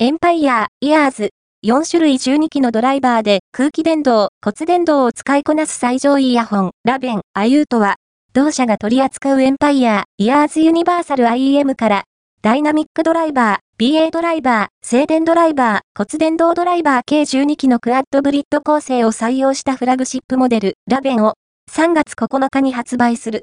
エンパイア、イヤーズ、4種類12機のドライバーで空気電動、骨電動を使いこなす最上位イヤホン、ラベン、アユートは、同社が取り扱うエンパイア、イヤーズユニバーサル IEM から、ダイナミックドライバー、BA ドライバー、静電ドライバー、骨電動ドライバー計12機のクアッドブリッド構成を採用したフラグシップモデル、ラベンを3月9日に発売する。